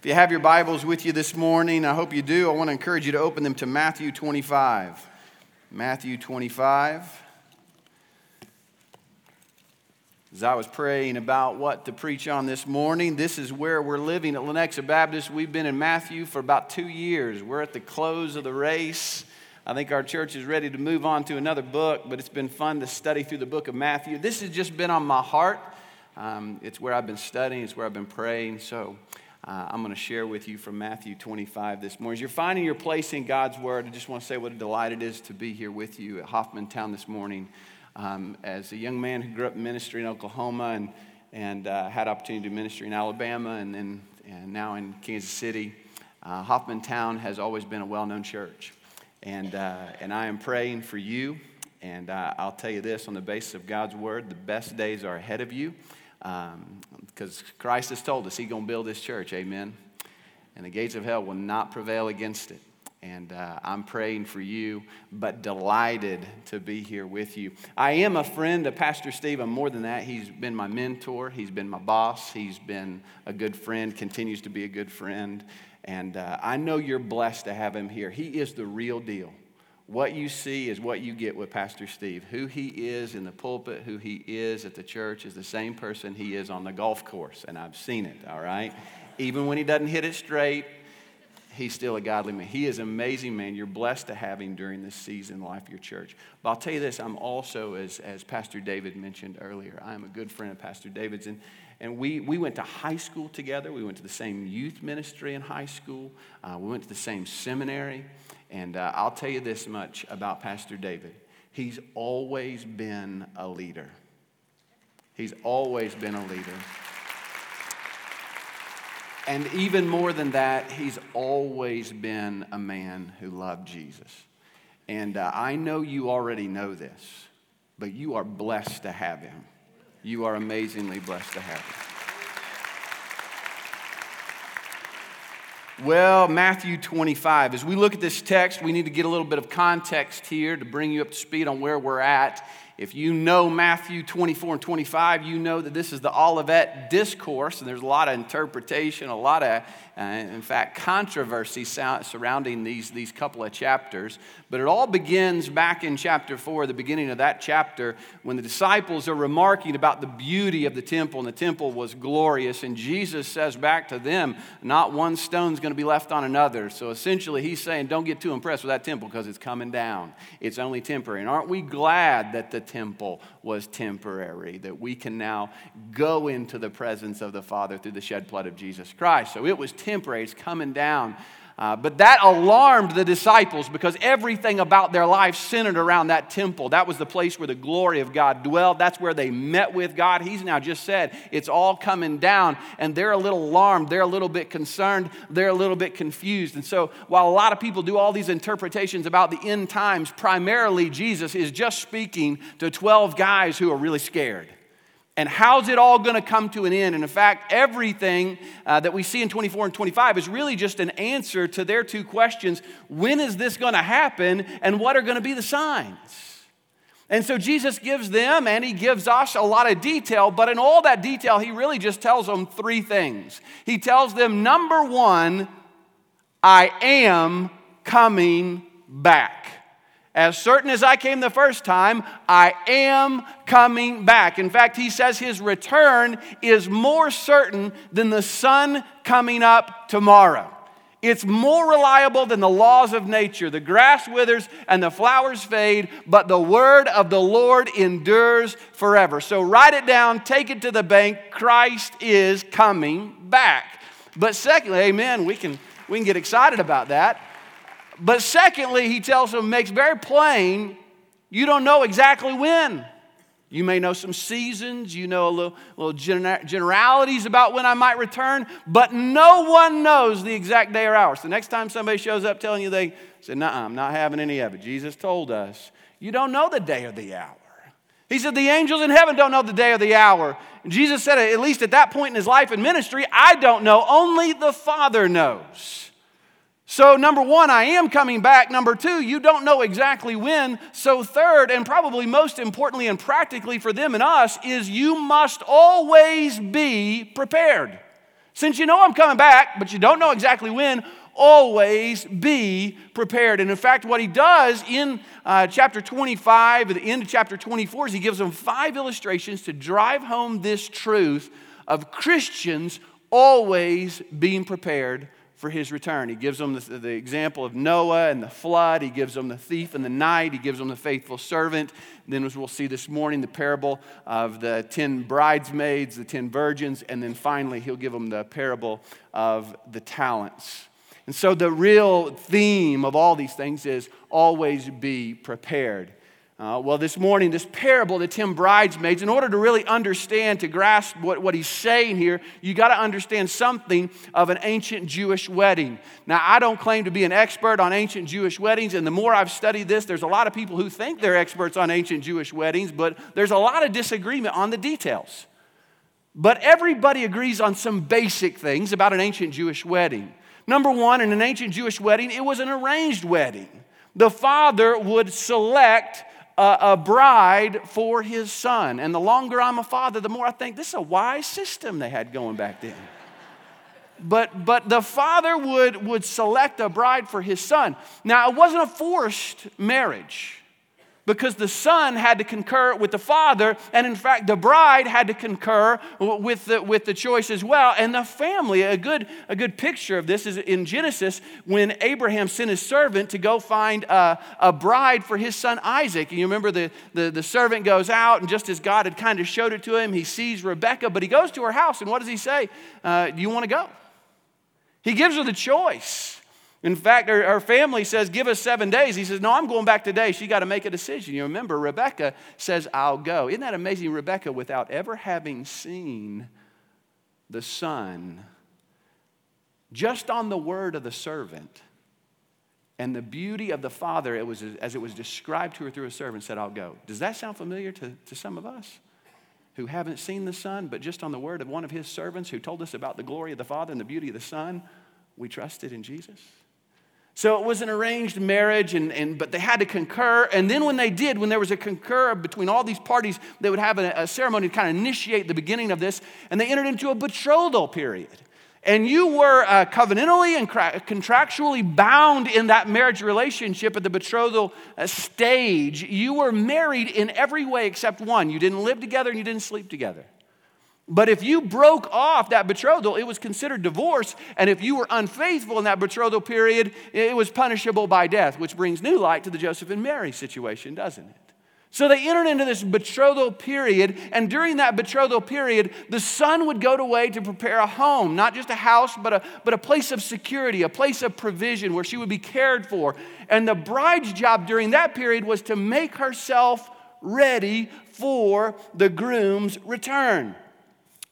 If you have your Bibles with you this morning, I hope you do. I want to encourage you to open them to Matthew 25. Matthew 25. As I was praying about what to preach on this morning, this is where we're living at Lenexa Baptist. We've been in Matthew for about two years. We're at the close of the race. I think our church is ready to move on to another book, but it's been fun to study through the book of Matthew. This has just been on my heart. Um, it's where I've been studying, it's where I've been praying. So uh, I'm going to share with you from Matthew 25 this morning. As you're finding your place in God's Word, I just want to say what a delight it is to be here with you at Hoffmantown this morning. Um, as a young man who grew up in ministry in Oklahoma and, and uh, had opportunity to ministry in Alabama and then and now in Kansas City, uh, Hoffmantown has always been a well known church. And, uh, and I am praying for you. And uh, I'll tell you this on the basis of God's Word the best days are ahead of you because um, Christ has told us He's going to build His church, amen. And the gates of hell will not prevail against it. And uh, I'm praying for you, but delighted to be here with you. I am a friend of Pastor Steve. I'm more than that. He's been my mentor, he's been my boss, he's been a good friend, continues to be a good friend. And uh, I know you're blessed to have him here. He is the real deal. What you see is what you get with Pastor Steve. Who he is in the pulpit, who he is at the church, is the same person he is on the golf course. And I've seen it, all right? Even when he doesn't hit it straight, he's still a godly man. He is an amazing man. You're blessed to have him during this season in the life of your church. But I'll tell you this I'm also, as, as Pastor David mentioned earlier, I am a good friend of Pastor David's. And, and we, we went to high school together. We went to the same youth ministry in high school. Uh, we went to the same seminary. And uh, I'll tell you this much about Pastor David he's always been a leader. He's always been a leader. And even more than that, he's always been a man who loved Jesus. And uh, I know you already know this, but you are blessed to have him. You are amazingly blessed to have him. Well, Matthew 25. As we look at this text, we need to get a little bit of context here to bring you up to speed on where we're at. If you know Matthew 24 and 25, you know that this is the Olivet Discourse, and there's a lot of interpretation, a lot of uh, in fact, controversy surrounding these, these couple of chapters. But it all begins back in chapter 4, the beginning of that chapter, when the disciples are remarking about the beauty of the temple, and the temple was glorious. And Jesus says back to them, Not one stone's going to be left on another. So essentially, he's saying, Don't get too impressed with that temple because it's coming down. It's only temporary. And aren't we glad that the temple was temporary, that we can now go into the presence of the Father through the shed blood of Jesus Christ? So it was temporary, it's coming down. Uh, but that alarmed the disciples because everything about their life centered around that temple. That was the place where the glory of God dwelled. That's where they met with God. He's now just said it's all coming down, and they're a little alarmed. They're a little bit concerned. They're a little bit confused. And so, while a lot of people do all these interpretations about the end times, primarily Jesus is just speaking to 12 guys who are really scared. And how's it all going to come to an end? And in fact, everything uh, that we see in 24 and 25 is really just an answer to their two questions when is this going to happen, and what are going to be the signs? And so Jesus gives them and he gives us a lot of detail, but in all that detail, he really just tells them three things. He tells them, number one, I am coming back. As certain as I came the first time, I am coming back. In fact, he says his return is more certain than the sun coming up tomorrow. It's more reliable than the laws of nature. The grass withers and the flowers fade, but the word of the Lord endures forever. So write it down, take it to the bank. Christ is coming back. But secondly, amen, we can, we can get excited about that. But secondly, he tells them, makes very plain, you don't know exactly when. You may know some seasons, you know a little, little generalities about when I might return, but no one knows the exact day or hour. So, next time somebody shows up telling you they say, No, I'm not having any of it. Jesus told us, You don't know the day or the hour. He said, The angels in heaven don't know the day or the hour. And Jesus said, At least at that point in his life and ministry, I don't know. Only the Father knows. So, number one, I am coming back. Number two, you don't know exactly when. So, third, and probably most importantly and practically for them and us, is you must always be prepared. Since you know I'm coming back, but you don't know exactly when, always be prepared. And in fact, what he does in uh, chapter 25, at the end of chapter 24, is he gives them five illustrations to drive home this truth of Christians always being prepared for his return. He gives them the, the, example of Noah and the flood. He gives them the thief in the night. He gives them the faithful servant. then, as we'll see this morning, the parable of the 10 bridesmaids, the 10 virgins. And then finally, he'll give them the parable of the talents. And so, the real theme of all these things is always be prepared. Uh, well, this morning, this parable that Tim Bridesmaids, in order to really understand, to grasp what, what he's saying here, you got to understand something of an ancient Jewish wedding. Now, I don't claim to be an expert on ancient Jewish weddings, and the more I've studied this, there's a lot of people who think they're experts on ancient Jewish weddings, but there's a lot of disagreement on the details. But everybody agrees on some basic things about an ancient Jewish wedding. Number one, in an ancient Jewish wedding, it was an arranged wedding. The father would select a, a bride for his son. And the longer I'm a father, the more I think this is a wise system they had going back then. but, but the father would, would select a bride for his son. Now, it wasn't a forced marriage because the son had to concur with the father, and in fact, the bride had to concur with the, with the choice as well. And the family, a good, a good picture of this is in Genesis when Abraham sent his servant to go find a, a bride for his son Isaac. And you remember the, the, the servant goes out, and just as God had kind of showed it to him, he sees Rebecca, but he goes to her house, and what does he say? Uh, do you want to go? He gives her the choice. In fact, her, her, family says, Give us seven days. He says, No, I'm going back today. She got to make a decision. You remember, Rebecca says, I'll go. Isn't that amazing? Rebecca, without ever having seen the son, just on the word of the servant and the beauty of the father, it was as it was described to her through a servant, said, I'll go. Does that sound familiar to, to some of us? Who haven't seen the Son, but just on the word of one of his servants who told us about the glory of the Father and the beauty of the Son, we trusted in Jesus? So it was an arranged marriage, and, and, but they had to concur. And then when they did, when there was a concur between all these parties, they would have a, a ceremony to kind of initiate the beginning of this, and they entered into a betrothal period. And you were uh, covenantally and contractually bound in that marriage relationship at the betrothal uh, stage. You were married in every way except one. You didn't live together and you didn't sleep together. But if you broke off that betrothal, it was considered divorce. And if you were unfaithful in that betrothal period, it was punishable by death, which brings new light to the Joseph and Mary situation, doesn't it? So they entered into this betrothal period, and during that betrothal period, the son would go away to prepare a home, not just a house, but a, but a place of security, a place of provision where she would be cared for. And the bride's job during that period was to make herself ready for the groom's return.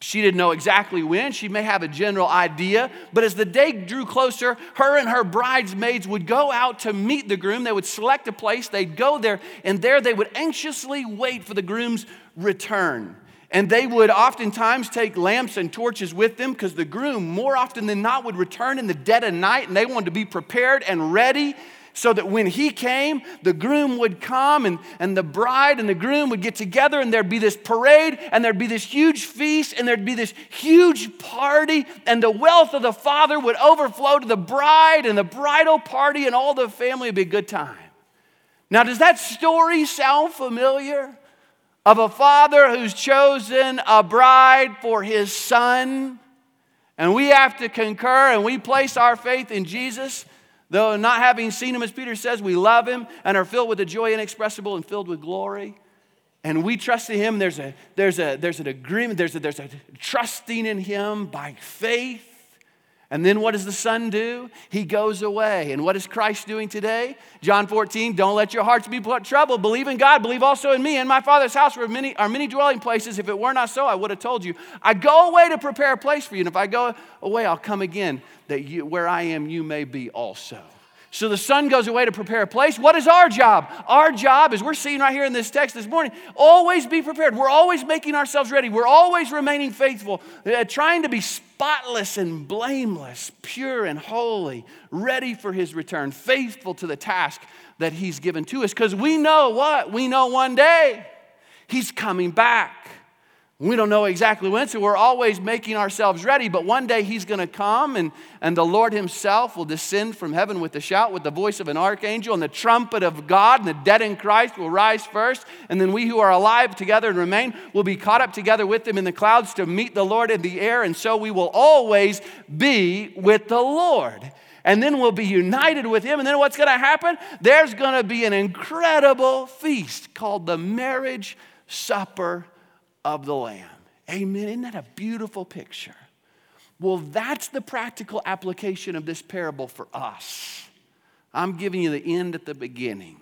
She didn't know exactly when. She may have a general idea. But as the day drew closer, her and her bridesmaids would go out to meet the groom. They would select a place, they'd go there, and there they would anxiously wait for the groom's return. And they would oftentimes take lamps and torches with them because the groom, more often than not, would return in the dead of night and they wanted to be prepared and ready so that when he came, the groom would come and, and the bride and the groom would get together and there'd be this parade and there'd be this huge feast and there'd be this huge party and the wealth of the father would overflow to the bride and the bridal party and all the family would be a good time. Now, does that story sound familiar? Of a father who's chosen a bride for his son, and we have to concur and we place our faith in Jesus Though not having seen him, as Peter says, we love him and are filled with a joy inexpressible and filled with glory. And we trust in him. There's, a, there's, a, there's an agreement, there's a, there's a trusting in him by faith. And then what does the Son do? He goes away. And what is Christ doing today? John 14, don't let your hearts be troubled. Believe in God, believe also in me. In my Father's house are many, are many dwelling places. If it were not so, I would have told you. I go away to prepare a place for you. And if I go away, I'll come again, that you, where I am, you may be also. So the son goes away to prepare a place. What is our job? Our job, as we're seeing right here in this text this morning, always be prepared. We're always making ourselves ready. We're always remaining faithful, uh, trying to be spotless and blameless, pure and holy, ready for his return, faithful to the task that he's given to us. Because we know what? We know one day he's coming back. We don't know exactly when, so we're always making ourselves ready. But one day he's going to come, and, and the Lord himself will descend from heaven with a shout, with the voice of an archangel, and the trumpet of God, and the dead in Christ will rise first. And then we who are alive together and remain will be caught up together with them in the clouds to meet the Lord in the air. And so we will always be with the Lord. And then we'll be united with him. And then what's going to happen? There's going to be an incredible feast called the marriage supper of the Lamb. Amen. Isn't that a beautiful picture? Well, that's the practical application of this parable for us. I'm giving you the end at the beginning.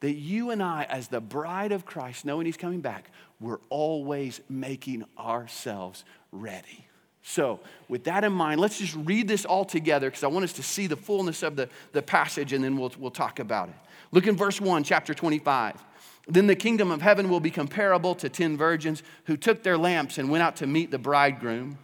That you and I, as the bride of Christ, knowing He's coming back, we're always making ourselves ready. So, with that in mind, let's just read this all together because I want us to see the fullness of the, the passage and then we'll, we'll talk about it. Look in verse 1, chapter 25. Then the kingdom of heaven will be comparable to ten virgins who took their lamps and went out to meet the bridegroom.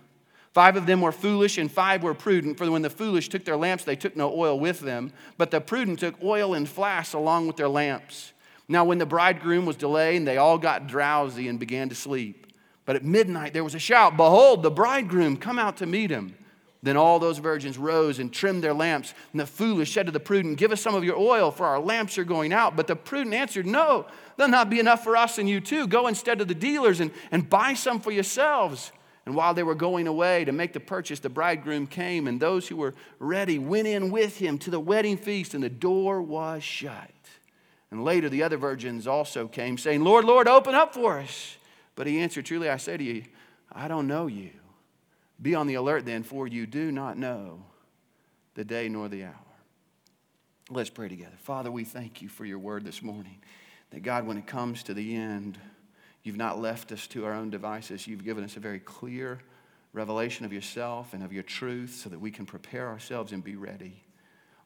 Five of them were foolish and five were prudent, for when the foolish took their lamps, they took no oil with them, but the prudent took oil in flasks along with their lamps. Now, when the bridegroom was delayed, they all got drowsy and began to sleep. But at midnight there was a shout Behold, the bridegroom, come out to meet him. Then all those virgins rose and trimmed their lamps. And the foolish said to the prudent, Give us some of your oil, for our lamps are going out. But the prudent answered, No, there'll not be enough for us and you too. Go instead to the dealers and, and buy some for yourselves. And while they were going away to make the purchase, the bridegroom came, and those who were ready went in with him to the wedding feast, and the door was shut. And later the other virgins also came, saying, Lord, Lord, open up for us. But he answered, Truly I say to you, I don't know you. Be on the alert then, for you do not know the day nor the hour. Let's pray together. Father, we thank you for your word this morning. That God, when it comes to the end, you've not left us to our own devices. You've given us a very clear revelation of yourself and of your truth so that we can prepare ourselves and be ready.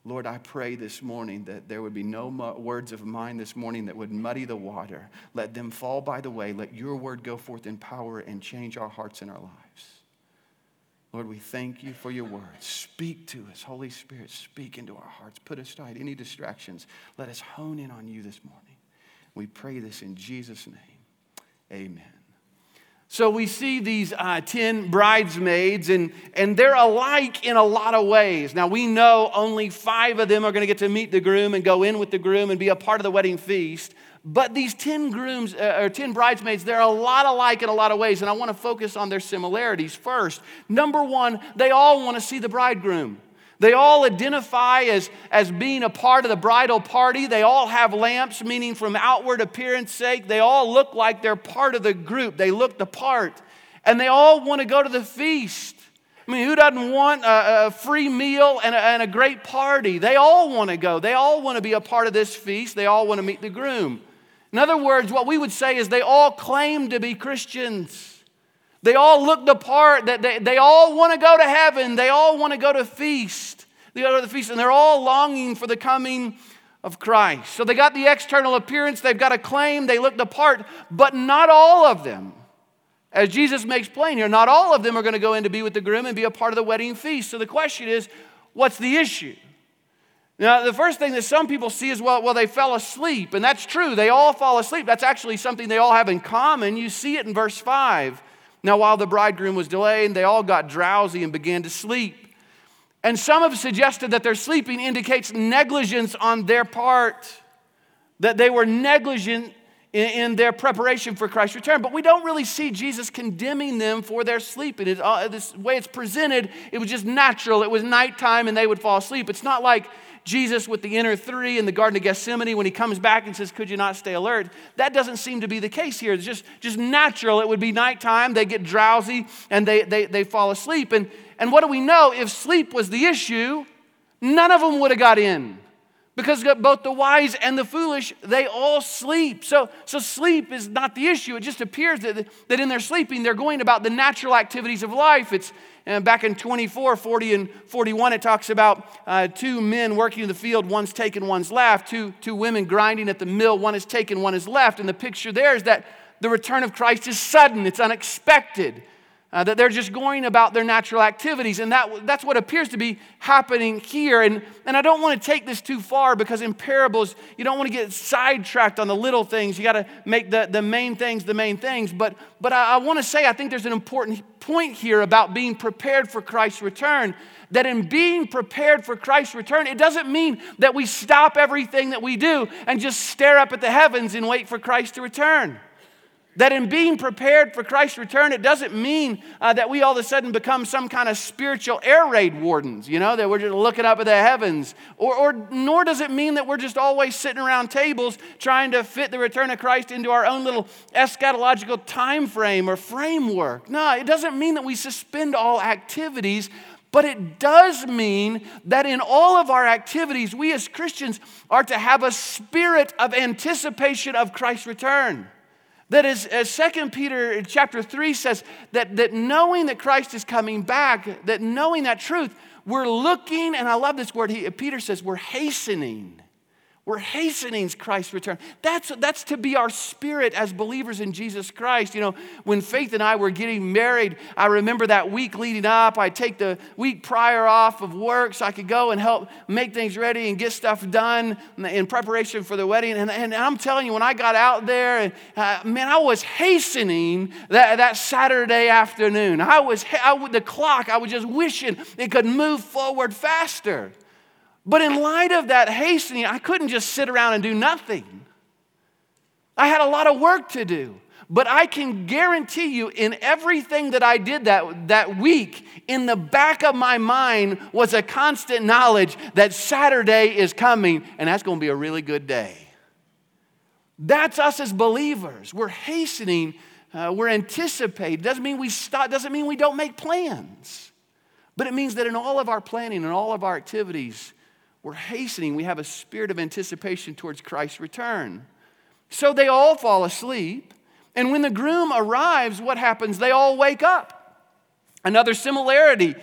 Lord, I pray this morning that there would be no words of mine this morning that would muddy the water. Let them fall by the way. Let your word go forth in power and change our hearts and our lives. Lord, we thank you for your word. Speak to us. Holy Spirit, speak into our hearts. Put aside any distractions. Let us hone in on you this morning. We pray this in Jesus' name. Amen. So we see these uh, 10 bridesmaids, and, and they're alike in a lot of ways. Now, we know only five of them are going to get to meet the groom and go in with the groom and be a part of the wedding feast. But these 10 grooms uh, or 10 bridesmaids, they're a lot alike in a lot of ways, and I want to focus on their similarities first. Number one, they all want to see the bridegroom. They all identify as, as being a part of the bridal party. They all have lamps, meaning from outward appearance sake, they all look like they're part of the group. They look the part. And they all want to go to the feast. I mean, who doesn't want a, a free meal and a, and a great party? They all want to go. They all want to be a part of this feast. They all want to meet the groom. In other words, what we would say is they all claim to be Christians. They all look the part, that they, they all want to go to heaven. They all want to go to feast. They go to the feast, and they're all longing for the coming of Christ. So they got the external appearance, they've got a claim, they look the part, but not all of them. As Jesus makes plain here, not all of them are going to go in to be with the groom and be a part of the wedding feast. So the question is, what's the issue? Now, the first thing that some people see is, well, well, they fell asleep. And that's true. They all fall asleep. That's actually something they all have in common. You see it in verse 5. Now, while the bridegroom was delayed, they all got drowsy and began to sleep. And some have suggested that their sleeping indicates negligence on their part, that they were negligent in, in their preparation for Christ's return. But we don't really see Jesus condemning them for their sleeping. It, uh, this way it's presented, it was just natural. It was nighttime and they would fall asleep. It's not like Jesus with the inner three in the Garden of Gethsemane when he comes back and says, Could you not stay alert? That doesn't seem to be the case here. It's just, just natural. It would be nighttime, they get drowsy, and they, they, they fall asleep. And, and what do we know? If sleep was the issue, none of them would have got in. Because both the wise and the foolish, they all sleep. So, so sleep is not the issue. It just appears that, that in their sleeping, they're going about the natural activities of life. It's and back in 24, 40, and 41, it talks about uh, two men working in the field, one's taken, one's left. Two, two women grinding at the mill, one is taken, one is left. And the picture there is that the return of Christ is sudden, it's unexpected. Uh, that they're just going about their natural activities. And that, that's what appears to be happening here. And, and I don't want to take this too far because in parables, you don't want to get sidetracked on the little things. You got to make the, the main things the main things. But, but I, I want to say, I think there's an important point here about being prepared for Christ's return. That in being prepared for Christ's return, it doesn't mean that we stop everything that we do and just stare up at the heavens and wait for Christ to return. That in being prepared for Christ's return, it doesn't mean uh, that we all of a sudden become some kind of spiritual air raid wardens, you know, that we're just looking up at the heavens. Or, or nor does it mean that we're just always sitting around tables trying to fit the return of Christ into our own little eschatological time frame or framework. No, it doesn't mean that we suspend all activities, but it does mean that in all of our activities, we as Christians are to have a spirit of anticipation of Christ's return. That is, as 2 Peter chapter 3 says, that, that knowing that Christ is coming back, that knowing that truth, we're looking, and I love this word, he, Peter says, we're hastening we're hastening Christ's return. That's, that's to be our spirit as believers in Jesus Christ. You know, when Faith and I were getting married, I remember that week leading up, I'd take the week prior off of work so I could go and help make things ready and get stuff done in preparation for the wedding. And, and I'm telling you, when I got out there, uh, man, I was hastening that, that Saturday afternoon. I was, I, the clock, I was just wishing it could move forward faster. But in light of that hastening, I couldn't just sit around and do nothing. I had a lot of work to do. But I can guarantee you, in everything that I did that, that week, in the back of my mind was a constant knowledge that Saturday is coming and that's going to be a really good day. That's us as believers. We're hastening, uh, we're anticipating. Doesn't mean we stop, doesn't mean we don't make plans. But it means that in all of our planning and all of our activities, we're hastening. We have a spirit of anticipation towards Christ's return. So they all fall asleep. And when the groom arrives, what happens? They all wake up. Another similarity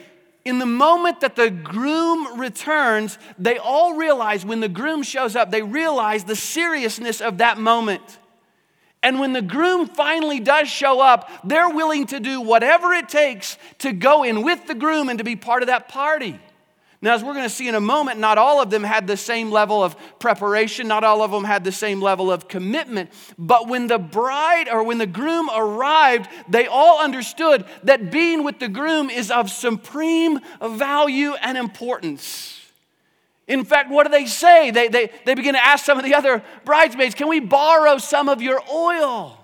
in the moment that the groom returns, they all realize when the groom shows up, they realize the seriousness of that moment. And when the groom finally does show up, they're willing to do whatever it takes to go in with the groom and to be part of that party. Now, as we're going to see in a moment, not all of them had the same level of preparation, not all of them had the same level of commitment. But when the bride or when the groom arrived, they all understood that being with the groom is of supreme value and importance. In fact, what do they say? They, they, they begin to ask some of the other bridesmaids, Can we borrow some of your oil?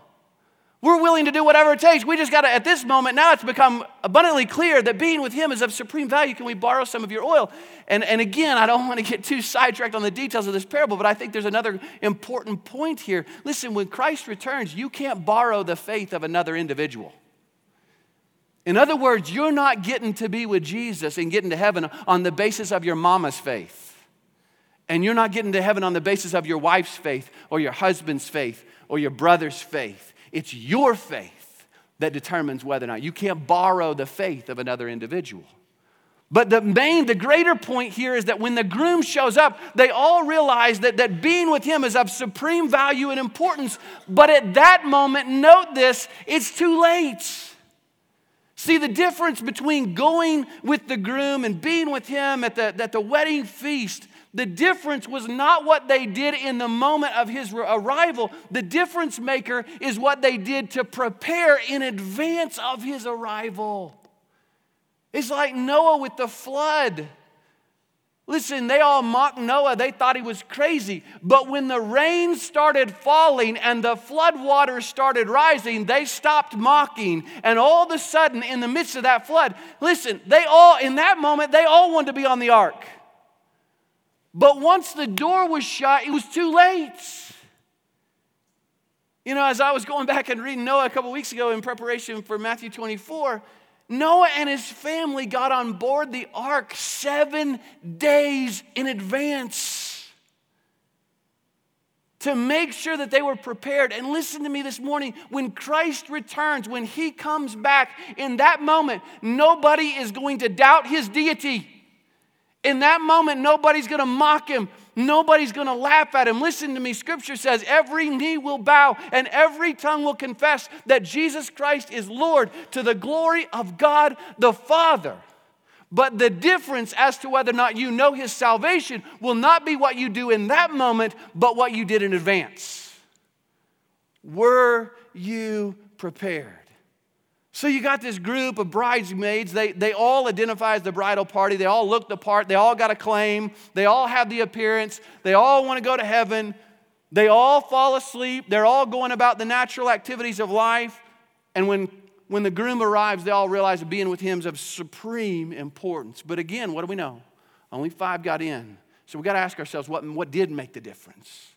We're willing to do whatever it takes. We just got to, at this moment, now it's become abundantly clear that being with Him is of supreme value. Can we borrow some of your oil? And, and again, I don't want to get too sidetracked on the details of this parable, but I think there's another important point here. Listen, when Christ returns, you can't borrow the faith of another individual. In other words, you're not getting to be with Jesus and getting to heaven on the basis of your mama's faith. And you're not getting to heaven on the basis of your wife's faith or your husband's faith or your brother's faith. It's your faith that determines whether or not you can't borrow the faith of another individual. But the main, the greater point here is that when the groom shows up, they all realize that, that being with him is of supreme value and importance. But at that moment, note this, it's too late. See, the difference between going with the groom and being with him at the, at the wedding feast the difference was not what they did in the moment of his arrival. The difference maker is what they did to prepare in advance of his arrival. It's like Noah with the flood. Listen, they all mocked Noah. They thought he was crazy. But when the rain started falling and the flood waters started rising, they stopped mocking. And all of a sudden, in the midst of that flood, listen, they all, in that moment, they all wanted to be on the ark. But once the door was shut, it was too late. You know, as I was going back and reading Noah a couple weeks ago in preparation for Matthew 24, Noah and his family got on board the ark seven days in advance to make sure that they were prepared. And listen to me this morning when Christ returns, when he comes back, in that moment, nobody is going to doubt his deity. In that moment, nobody's gonna mock him. Nobody's gonna laugh at him. Listen to me. Scripture says every knee will bow and every tongue will confess that Jesus Christ is Lord to the glory of God the Father. But the difference as to whether or not you know his salvation will not be what you do in that moment, but what you did in advance. Were you prepared? So you got this group of bridesmaids. They, they all identify as the bridal party. They all look the part. They all got a claim. They all have the appearance. They all want to go to heaven. They all fall asleep. They're all going about the natural activities of life. And when, when the groom arrives, they all realize that being with him is of supreme importance. But again, what do we know? Only five got in. So we got to ask ourselves what, what did make the difference?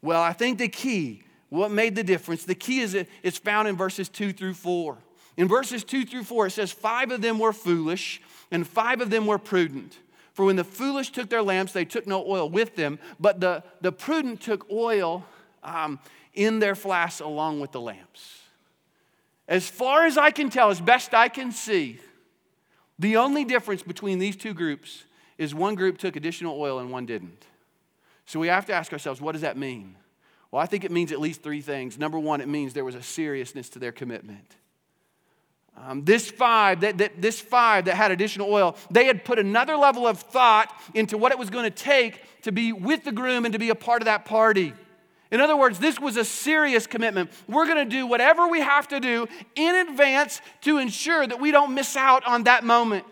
Well, I think the key, what made the difference, the key is it's found in verses two through four. In verses 2 through 4, it says, Five of them were foolish, and five of them were prudent. For when the foolish took their lamps, they took no oil with them, but the, the prudent took oil um, in their flasks along with the lamps. As far as I can tell, as best I can see, the only difference between these two groups is one group took additional oil and one didn't. So we have to ask ourselves, what does that mean? Well, I think it means at least three things. Number one, it means there was a seriousness to their commitment. Um, this five that, that, this five that had additional oil they had put another level of thought into what it was going to take to be with the groom and to be a part of that party in other words this was a serious commitment we're going to do whatever we have to do in advance to ensure that we don't miss out on that moment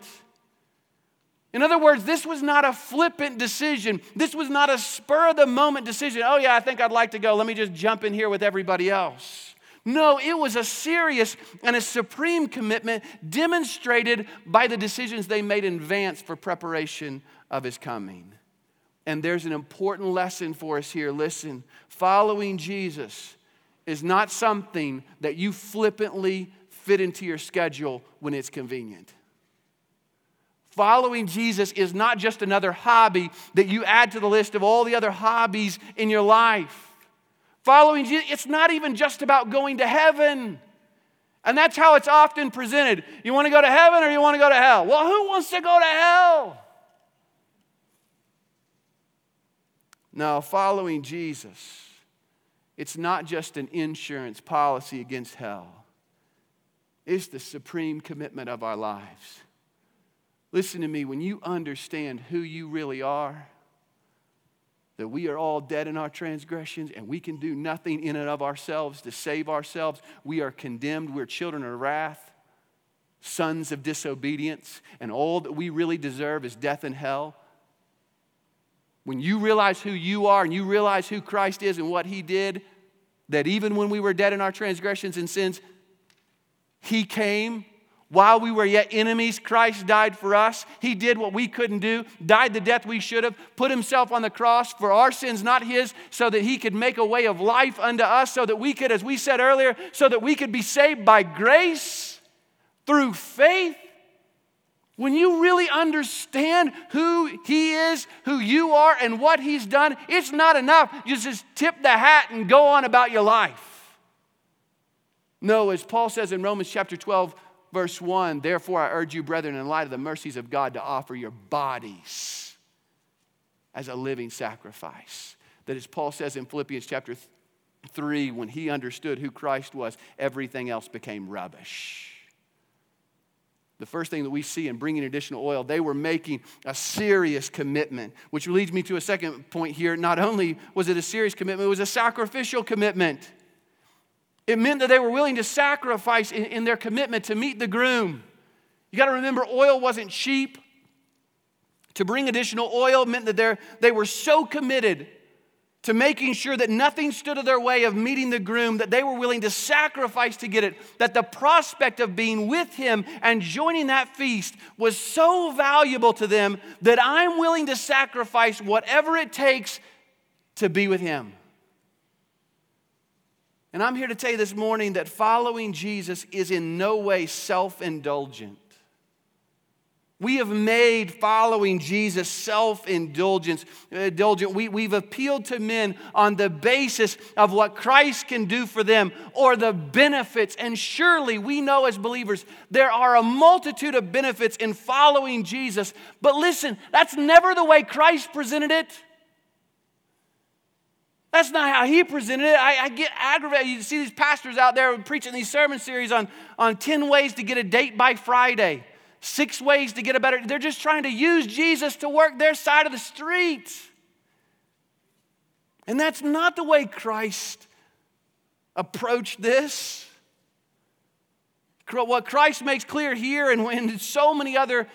in other words, this was not a flippant decision. This was not a spur of the moment decision. Oh, yeah, I think I'd like to go. Let me just jump in here with everybody else. No, it was a serious and a supreme commitment demonstrated by the decisions they made in advance for preparation of his coming. And there's an important lesson for us here. Listen, following Jesus is not something that you flippantly fit into your schedule when it's convenient. Following Jesus is not just another hobby that you add to the list of all the other hobbies in your life. Following Jesus, it's not even just about going to heaven. And that's how it's often presented. You want to go to heaven or you want to go to hell? Well, who wants to go to hell? No, following Jesus, it's not just an insurance policy against hell, it's the supreme commitment of our lives. Listen to me, when you understand who you really are, that we are all dead in our transgressions and we can do nothing in and of ourselves to save ourselves. We are condemned. We're children of wrath, sons of disobedience, and all that we really deserve is death and hell. When you realize who you are and you realize who Christ is and what He did, that even when we were dead in our transgressions and sins, He came while we were yet enemies, Christ died for us. He did what we couldn't do, died the death we should have, put himself on the cross for our sins, not his, so that he could make a way of life unto us, so that we could, as we said earlier, so that we could be saved by grace through faith. When you really understand who he is, who you are, and what he's done, it's not enough. You just tip the hat and go on about your life. No, as Paul says in Romans chapter 12, Verse 1 Therefore, I urge you, brethren, in light of the mercies of God, to offer your bodies as a living sacrifice. That, as Paul says in Philippians chapter 3, when he understood who Christ was, everything else became rubbish. The first thing that we see in bringing additional oil, they were making a serious commitment, which leads me to a second point here. Not only was it a serious commitment, it was a sacrificial commitment. It meant that they were willing to sacrifice in, in their commitment to meet the groom. You got to remember, oil wasn't cheap. To bring additional oil meant that they were so committed to making sure that nothing stood in their way of meeting the groom, that they were willing to sacrifice to get it, that the prospect of being with him and joining that feast was so valuable to them that I'm willing to sacrifice whatever it takes to be with him. And I'm here to tell you this morning that following Jesus is in no way self indulgent. We have made following Jesus self indulgent. We, we've appealed to men on the basis of what Christ can do for them or the benefits. And surely we know as believers there are a multitude of benefits in following Jesus. But listen, that's never the way Christ presented it. That's not how he presented it. I, I, get aggravated. You see these pastors out there preaching these sermon series on, on 10 ways to get a date by Friday six ways to get a better. They're just trying to use Jesus to work their side of the street. And that's not the way Christ approached this. What Christ makes clear here and in so many other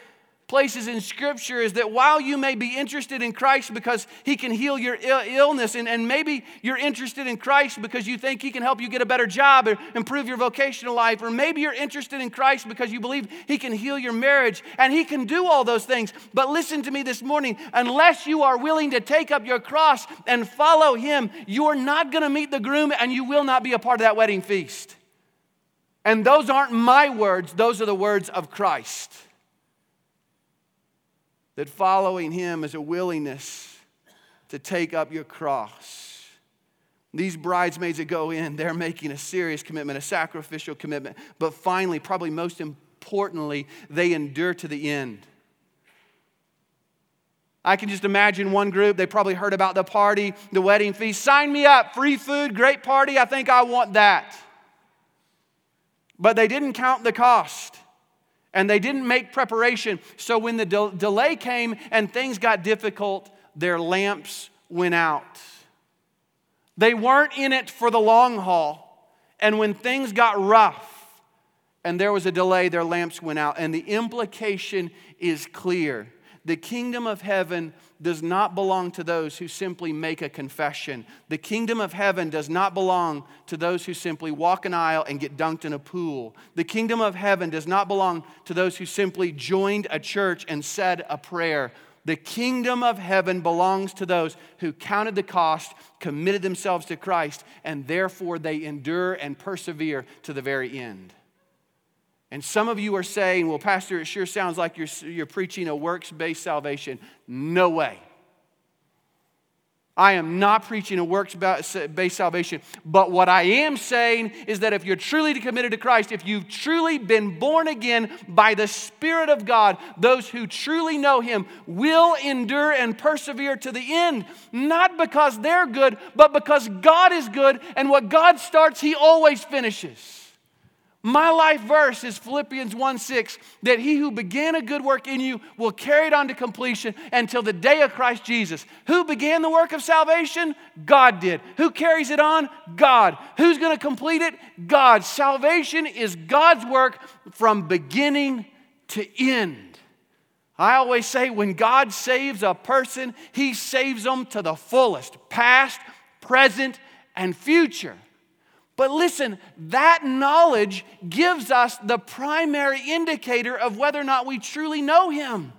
places in Scripture is that while you may be interested in Christ because He can heal your illness, and, and maybe you're interested in Christ because you think He can help you get a better job or improve your vocational life, or maybe you're interested in Christ because you believe He can heal your marriage, and He can do all those things. But listen to me this morning unless you are willing to take up your cross and follow Him, you're not going to meet the groom and you will not be a part of that wedding feast. And those aren't my words, those are the words of Christ that following him is a willingness to take up your cross. These bridesmaids that go in, they're making a serious commitment, a sacrificial commitment. But finally, probably most importantly, they endure to the end. I can just imagine one group, they probably heard about the party, the wedding feast. Sign me up, free food, great party. I think I want that. But they didn't count the cost and they didn't make preparation. So when the de- delay came and things got difficult, their lamps went out. They weren't in it for the long haul. And when things got rough and there was a delay, their lamps went out. And the implication is clear. The kingdom of heaven does not belong to those who simply make a confession. The kingdom of heaven does not belong to those who simply walk an aisle and get dunked in a pool. The kingdom of heaven does not belong to those who simply joined a church and said a prayer. The kingdom of heaven belongs to those who counted the cost, committed themselves to Christ, and therefore they endure and persevere to the very end. And some of you are saying, well, Pastor, it sure sounds like you're, you're preaching a works based salvation. No way. I am not preaching a works based salvation. But what I am saying is that if you're truly committed to Christ, if you've truly been born again by the Spirit of God, those who truly know Him will endure and persevere to the end. Not because they're good, but because God is good, and what God starts, He always finishes. My life verse is Philippians 1 6, that he who began a good work in you will carry it on to completion until the day of Christ Jesus. Who began the work of salvation? God did. Who carries it on? God. Who's going to complete it? God. Salvation is God's work from beginning to end. I always say when God saves a person, he saves them to the fullest past, present, and future. But listen, that knowledge gives us the primary indicator of whether or not we truly know Him,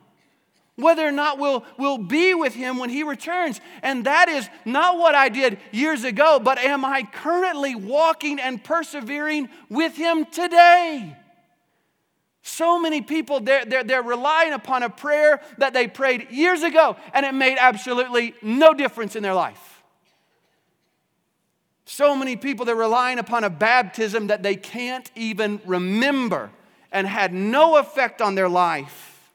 whether or not we'll, we'll be with Him when He returns. And that is not what I did years ago, but am I currently walking and persevering with Him today? So many people, they're, they're, they're relying upon a prayer that they prayed years ago, and it made absolutely no difference in their life. So many people, they're relying upon a baptism that they can't even remember and had no effect on their life.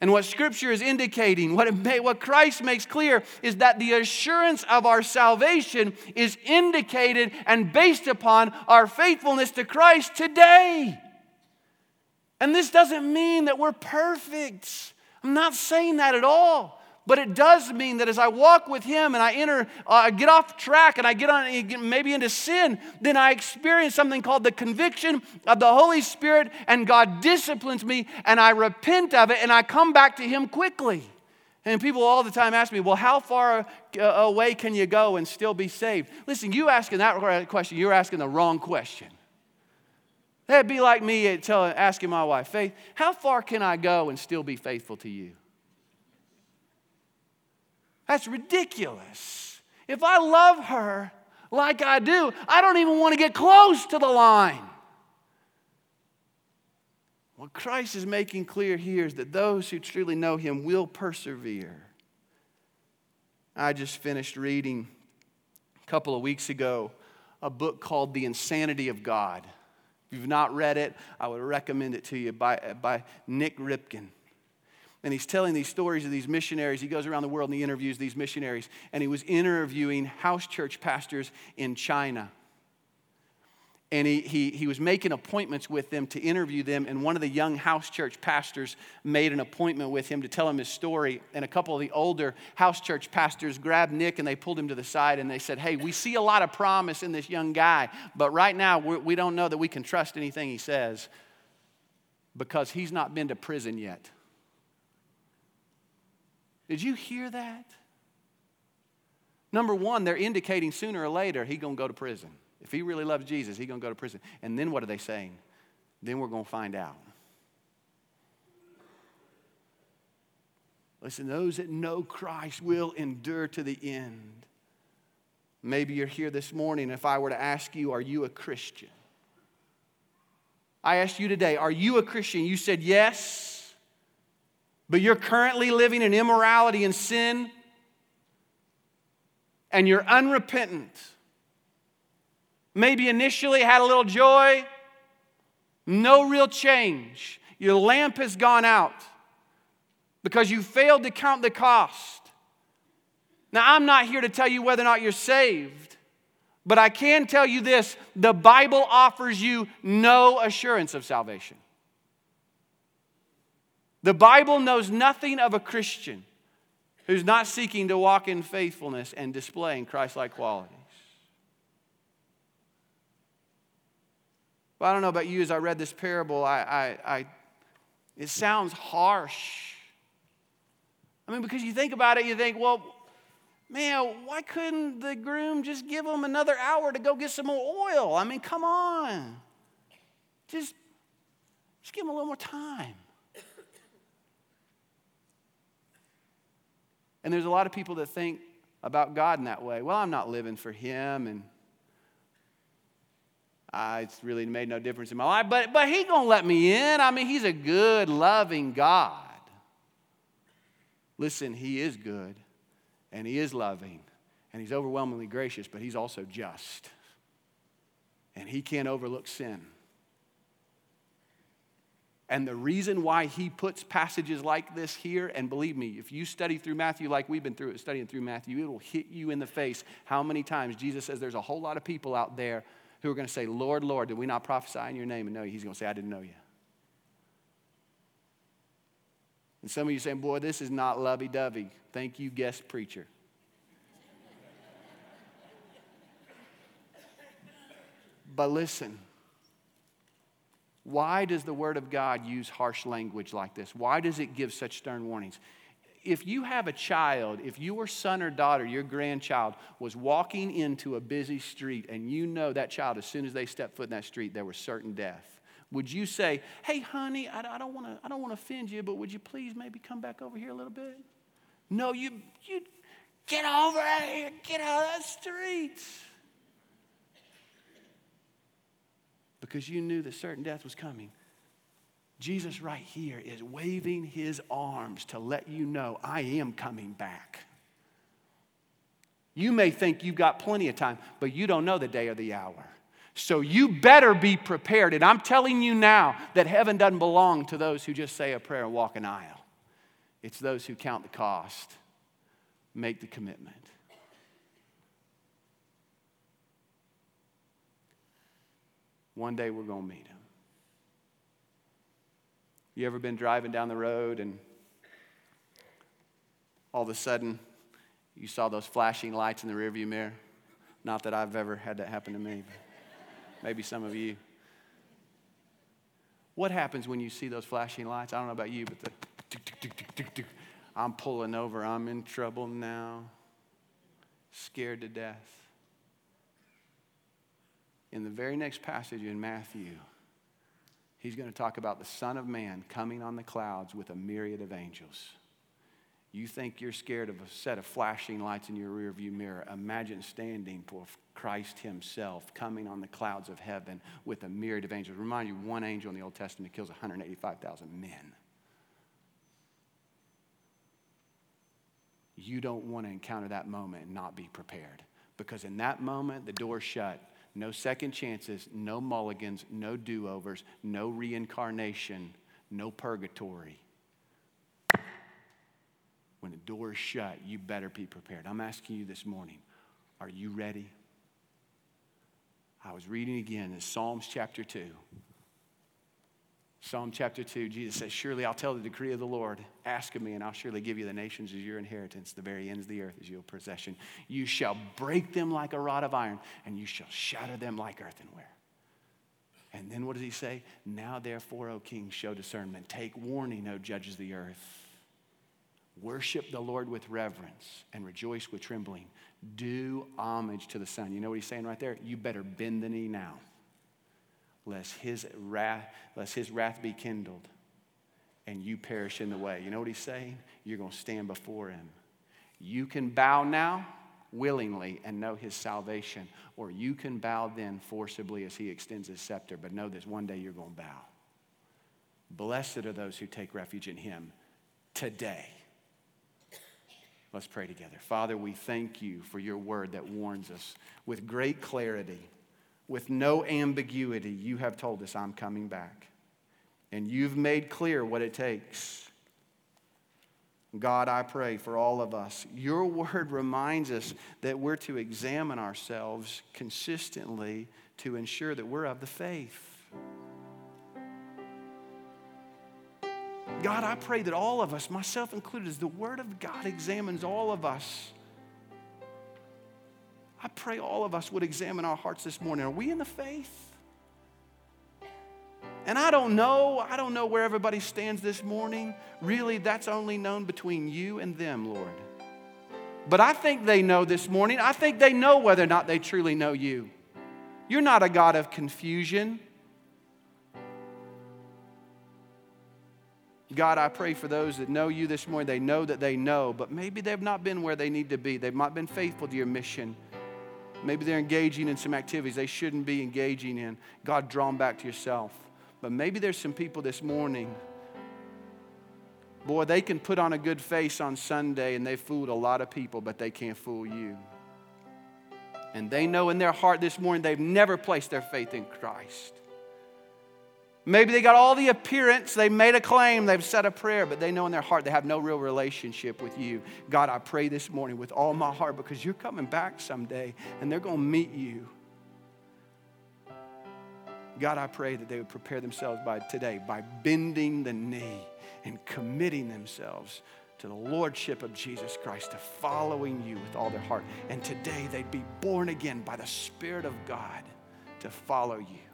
And what Scripture is indicating, what, may, what Christ makes clear, is that the assurance of our salvation is indicated and based upon our faithfulness to Christ today. And this doesn't mean that we're perfect. I'm not saying that at all. But it does mean that as I walk with Him and I enter, uh, I get off track and I get on maybe into sin, then I experience something called the conviction of the Holy Spirit, and God disciplines me, and I repent of it, and I come back to Him quickly. And people all the time ask me, well, how far uh, away can you go and still be saved? Listen, you asking that question, you're asking the wrong question. That'd be like me asking my wife, Faith, how far can I go and still be faithful to you? That's ridiculous. If I love her like I do, I don't even want to get close to the line. What Christ is making clear here is that those who truly know Him will persevere. I just finished reading a couple of weeks ago a book called The Insanity of God. If you've not read it, I would recommend it to you by, by Nik Ripken. And he's telling these stories of these missionaries. He goes around the world and he interviews these missionaries. And he was interviewing house church pastors in China and he, he, he was making appointments with them to interview them. And one of the young house church pastors made an appointment with him to tell him his story. And a couple of the older house church pastors grabbed Nik and they pulled him to the side and they said, Hey, we see a lot of promise in this young guy, but right now we're, we do not know that we can trust anything he says because he's not been to prison yet. Did you hear that? Number one, they're indicating sooner or later he's going to go to prison. If he really loves Jesus, he's going to go to prison. And then what are they saying? Then we're going to find out. Listen, those that know Christ will endure to the end. Maybe you're here this morning. If I were to ask you, Are you a Christian? I asked you today, Are you a Christian? You said yes, but you're currently living in immorality and sin, and you're unrepentant. Maybe initially had a little joy, no real change. Your lamp has gone out because you failed to count the cost. Now, I'm not here to tell you whether or not you're saved, but I can tell you this the Bible offers you no assurance of salvation. The Bible knows nothing of a Christian who's not seeking to walk in faithfulness and displaying Christ like quality. Well, I don't know about you, as I read this parable, I, I, I, it sounds harsh. I mean, because you think about it, you think, well, man, why couldn't the groom just give him another hour to go get some more oil? I mean, come on. Just, just give him a little more time. And there's a lot of people that think about God in that way. Well, I'm not living for him, and uh, it's really made no difference in my life, but, but he gonna let me in. I mean, he's a good, loving God. Listen, he is good, and he is loving, and he's overwhelmingly gracious, but he's also just. And he can't overlook sin. And the reason why he puts passages like this here, and believe me, if you study through Matthew like we've been through studying through Matthew, it will hit you in the face how many times Jesus says there's a whole lot of people out there who are going to say, Lord, Lord, did we not prophesy in your name and know you? He's going to say, I didn't know you. And some of you saying, boy, this is not lovey dovey. Thank you, guest preacher. but listen, why does the Word of God use harsh language like this? Why does it give such stern warnings? if you have a child, if your son or daughter, your grandchild, was walking into a busy street and you know that child, as soon as they step foot in that street, there was certain death, would you say, hey, honey, I, I don't want to offend you, but would you please maybe come back over here a little bit? No, you, you get over here, get out of the street. Because you knew that certain death was coming. Jesus, right here, is waving his arms to let you know, I am coming back. You may think you've got plenty of time, but you don't know the day or the hour. So you better be prepared. And I'm telling you now that heaven doesn't belong to those who just say a prayer and walk an aisle, it's those who count the cost, make the commitment. One day we're going to meet him. You ever been driving down the road and all of a sudden you saw those flashing lights in the rearview mirror? Not that I've ever had that happen to me, but maybe some of you. What happens when you see those flashing lights? I don't know about you, but the I'm pulling over. I'm in trouble now. Scared to death. In the very next passage in Matthew, he's going to talk about the Son of Man coming on the clouds with a myriad of angels. You think you're scared of a set of flashing lights in your rearview mirror. Imagine standing for Christ Himself coming on the clouds of heaven with a myriad of angels. Remind you, one angel in the Old Testament kills 185,000 men. You don't want to encounter that moment and not be prepared. Because in that moment, the door's shut. No second chances, no mulligans, no do overs, no reincarnation, no purgatory when the door is shut, you better be prepared. I'm asking you this morning, are you ready? I was reading again in Psalms chapter 2. Psalm chapter 2, Jesus says, Surely I'll tell the decree of the Lord. Ask of me, and I'll surely give you the nations as your inheritance, the very ends of the earth as your possession. You shall break them like a rod of iron, and you shall shatter them like earthenware. And then what does he say? Now, therefore, O king, show discernment. Take warning, O judges of the earth. Worship the Lord with reverence and rejoice with trembling. Do homage to the Son. You know what he's saying right there? You better bend the knee now, lest his wrath, lest his wrath be kindled and you perish in the way. You know what he's saying? You're going to stand before him. You can bow now willingly and know his salvation, or you can bow then forcibly as he extends his scepter. But know this one day you're going to bow. Blessed are those who take refuge in him today. Let's pray together. Father, we thank you for your word that warns us with great clarity, with no ambiguity. You have told us, I'm coming back. And you've made clear what it takes. God, I pray for all of us. Your word reminds us that we're to examine ourselves consistently to ensure that we're of the faith. God, I pray that all of us, myself included, as the Word of God examines all of us, I pray all of us would examine our hearts this morning. Are we in the faith? And I don't know, I don't know where everybody stands this morning. Really, that's only known between you and them, Lord. But I think they know this morning. I think they know whether or not they truly know you. You're not a God of confusion. God, I pray for those that know you this morning. They know that they know, but maybe they've not been where they need to be. They've not been faithful to your mission. Maybe they're engaging in some activities they shouldn't be engaging in. God, draw them back to yourself. But maybe there's some people this morning, boy, they can put on a good face on Sunday and they fooled a lot of people, but they can't fool you. And they know in their heart this morning they've never placed their faith in Christ. Maybe they got all the appearance, they made a claim, they've said a prayer, but they know in their heart they have no real relationship with you. God, I pray this morning with all my heart because you're coming back someday and they're going to meet you. God, I pray that they would prepare themselves by today by bending the knee and committing themselves to the lordship of Jesus Christ, to following you with all their heart. And today they'd be born again by the Spirit of God to follow you.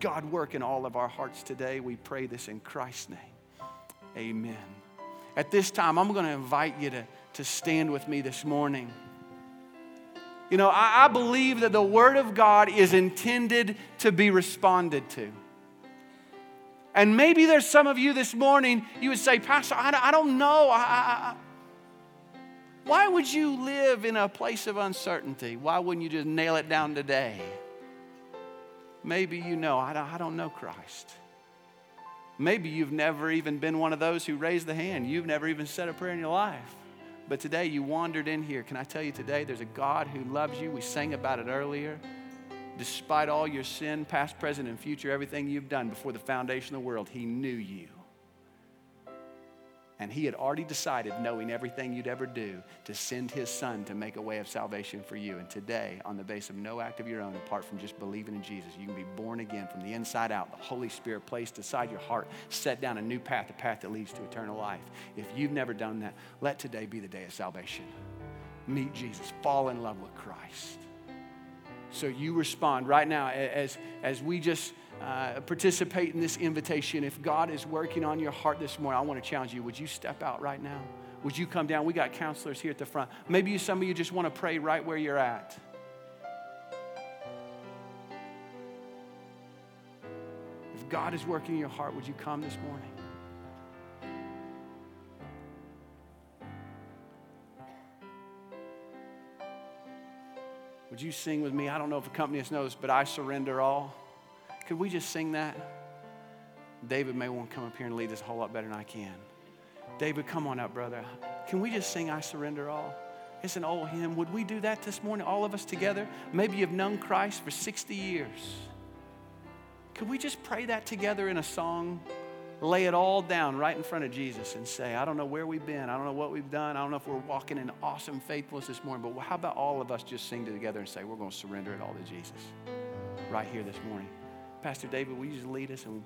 God, work in all of our hearts today. We pray this in Christ's name. Amen. At this time, I'm going to invite you to, to stand with me this morning. You know, I, I believe that the Word of God is intended to be responded to. And maybe there's some of you this morning, you would say, Pastor, I, I don't know. I, I, why would you live in a place of uncertainty? Why wouldn't you just nail it down today? Maybe you know, I don't know Christ. Maybe you've never even been one of those who raised the hand. You've never even said a prayer in your life. But today you wandered in here. Can I tell you today there's a God who loves you? We sang about it earlier. Despite all your sin, past, present, and future, everything you've done before the foundation of the world, He knew you. And he had already decided, knowing everything you'd ever do, to send his son to make a way of salvation for you. And today, on the base of no act of your own, apart from just believing in Jesus, you can be born again from the inside out. The Holy Spirit placed inside your heart, set down a new path, a path that leads to eternal life. If you've never done that, let today be the day of salvation. Meet Jesus, fall in love with Christ. So you respond right now as, as we just uh, participate in this invitation. If God is working on your heart this morning, I want to challenge you. Would you step out right now? Would you come down? We got counselors here at the front. Maybe you, some of you just want to pray right where you're at. If God is working in your heart, would you come this morning? Would you sing with me? I don't know if a company knows, but I surrender all. Could we just sing that? David may want to come up here and lead this a whole lot better than I can. David, come on up, brother. Can we just sing I surrender all? It's an old hymn. Would we do that this morning, all of us together? Maybe you've known Christ for 60 years. Could we just pray that together in a song? Lay it all down right in front of Jesus and say, I don't know where we've been. I don't know what we've done. I don't know if we're walking in awesome faithfulness this morning, but how about all of us just sing together and say, we're going to surrender it all to Jesus right here this morning? Pastor David, will you just lead us in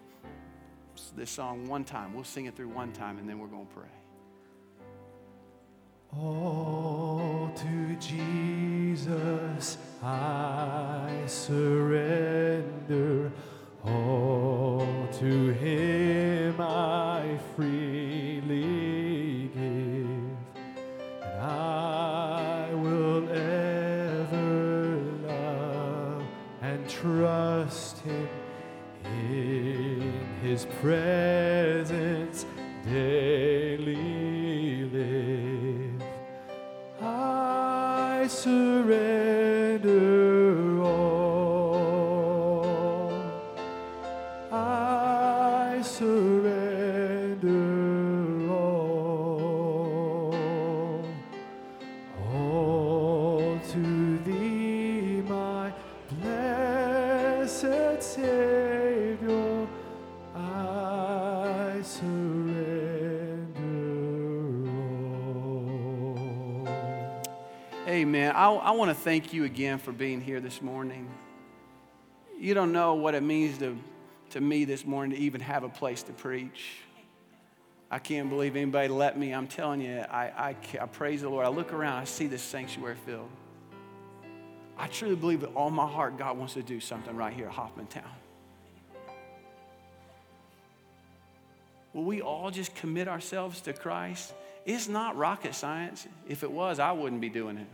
this song one time? We'll sing it through one time and then we're going to pray. All to Jesus I surrender. All to Him I freely in I, want to thank you again for being here this morning. You don't know what it means to, to me this morning to even have a place to preach. I can't believe anybody let me. I'm telling you, I, I, I praise the Lord. I look around, I see this sanctuary filled. I truly believe with all my heart God wants to do something right here at Hoffmantown. Will we all just commit ourselves to Christ? It's not rocket science. If it was, I wouldn't be doing it.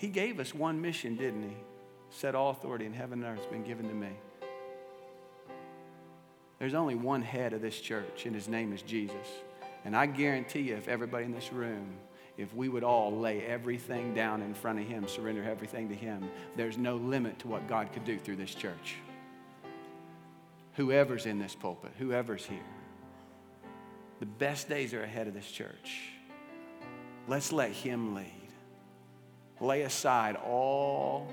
He gave us one mission, didn't he? Said all authority in heaven and earth has been given to me. There's only one head of this church, and his name is Jesus. And I guarantee you, if everybody in this room, if we would all lay everything down in front of him, surrender everything to him, there's no limit to what God could do through this church. Whoever's in this pulpit, whoever's here, the best days are ahead of this church. Let's let him lead. Lay aside all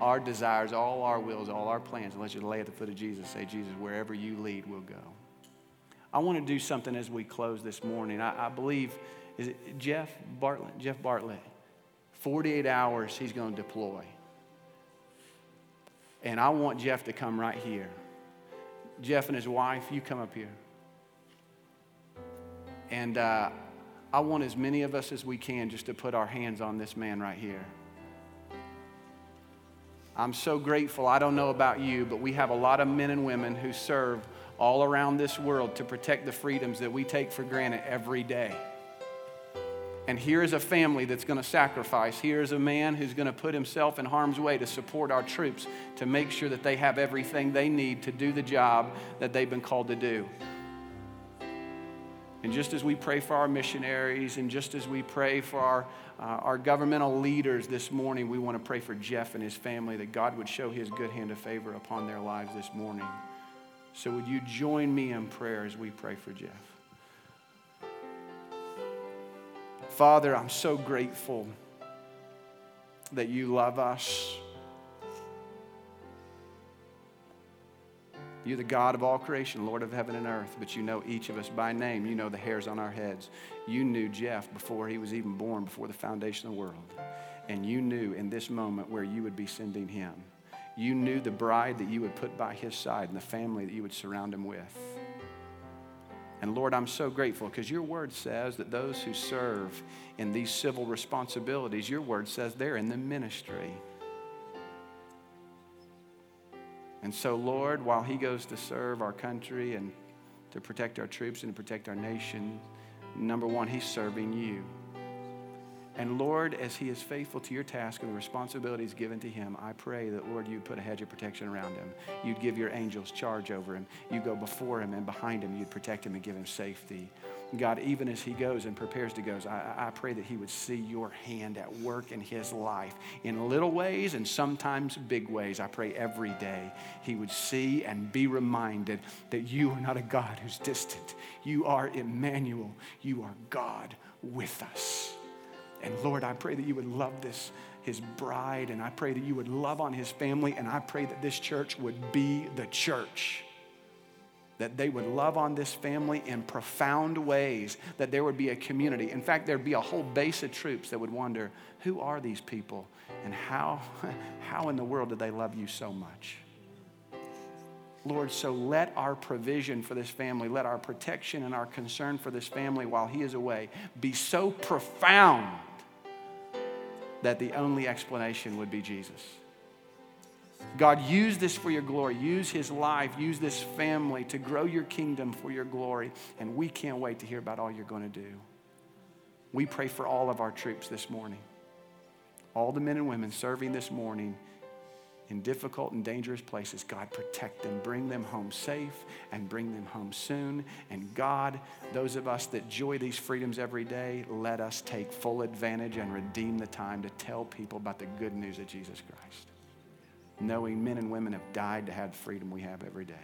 our desires, all our wills, all our plans, and let's just lay at the foot of Jesus. Say, Jesus, wherever you lead, we'll go. I want to do something as we close this morning. I, I believe, is it Jeff Bartlett? Jeff Bartlett. 48 hours he's going to deploy. And I want Jeff to come right here. Jeff and his wife, you come up here. And uh, I want as many of us as we can just to put our hands on this man right here. I'm so grateful. I don't know about you, but we have a lot of men and women who serve all around this world to protect the freedoms that we take for granted every day. And here is a family that's going to sacrifice. Here is a man who's going to put himself in harm's way to support our troops to make sure that they have everything they need to do the job that they've been called to do. And just as we pray for our missionaries and just as we pray for our, uh, our governmental leaders this morning, we want to pray for Jeff and his family that God would show his good hand of favor upon their lives this morning. So, would you join me in prayer as we pray for Jeff? Father, I'm so grateful that you love us. You're the God of all creation, Lord of heaven and earth, but you know each of us by name. You know the hairs on our heads. You knew Jeff before he was even born, before the foundation of the world. And you knew in this moment where you would be sending him. You knew the bride that you would put by his side and the family that you would surround him with. And Lord, I'm so grateful because your word says that those who serve in these civil responsibilities, your word says they're in the ministry. And so, Lord, while he goes to serve our country and to protect our troops and to protect our nation, number one, he's serving you. And Lord, as he is faithful to your task and the responsibilities given to him, I pray that, Lord, you'd put a hedge of protection around him. You'd give your angels charge over him. You go before him and behind him. You'd protect him and give him safety. God, even as he goes and prepares to go, I, I pray that he would see your hand at work in his life in little ways and sometimes big ways. I pray every day he would see and be reminded that you are not a God who's distant. You are Emmanuel. You are God with us. And Lord, I pray that you would love this, his bride, and I pray that you would love on his family, and I pray that this church would be the church that they would love on this family in profound ways, that there would be a community. In fact, there'd be a whole base of troops that would wonder who are these people and how, how in the world did they love you so much? Lord, so let our provision for this family, let our protection and our concern for this family while he is away be so profound that the only explanation would be Jesus. God, use this for your glory. Use his life. Use this family to grow your kingdom for your glory. And we can't wait to hear about all you're going to do. We pray for all of our troops this morning, all the men and women serving this morning in difficult and dangerous places. God, protect them, bring them home safe, and bring them home soon. And God, those of us that joy these freedoms every day, let us take full advantage and redeem the time to tell people about the good news of Jesus Christ knowing men and women have died to have the freedom we have every day.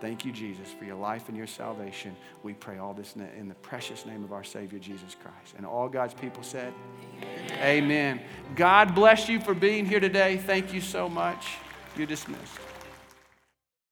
Thank you, Jesus, for your life and your salvation. We pray all this in the precious name of our Savior, Jesus Christ. And all God's people said, Amen. Amen. God bless you for being here today. Thank you so much. You're dismissed.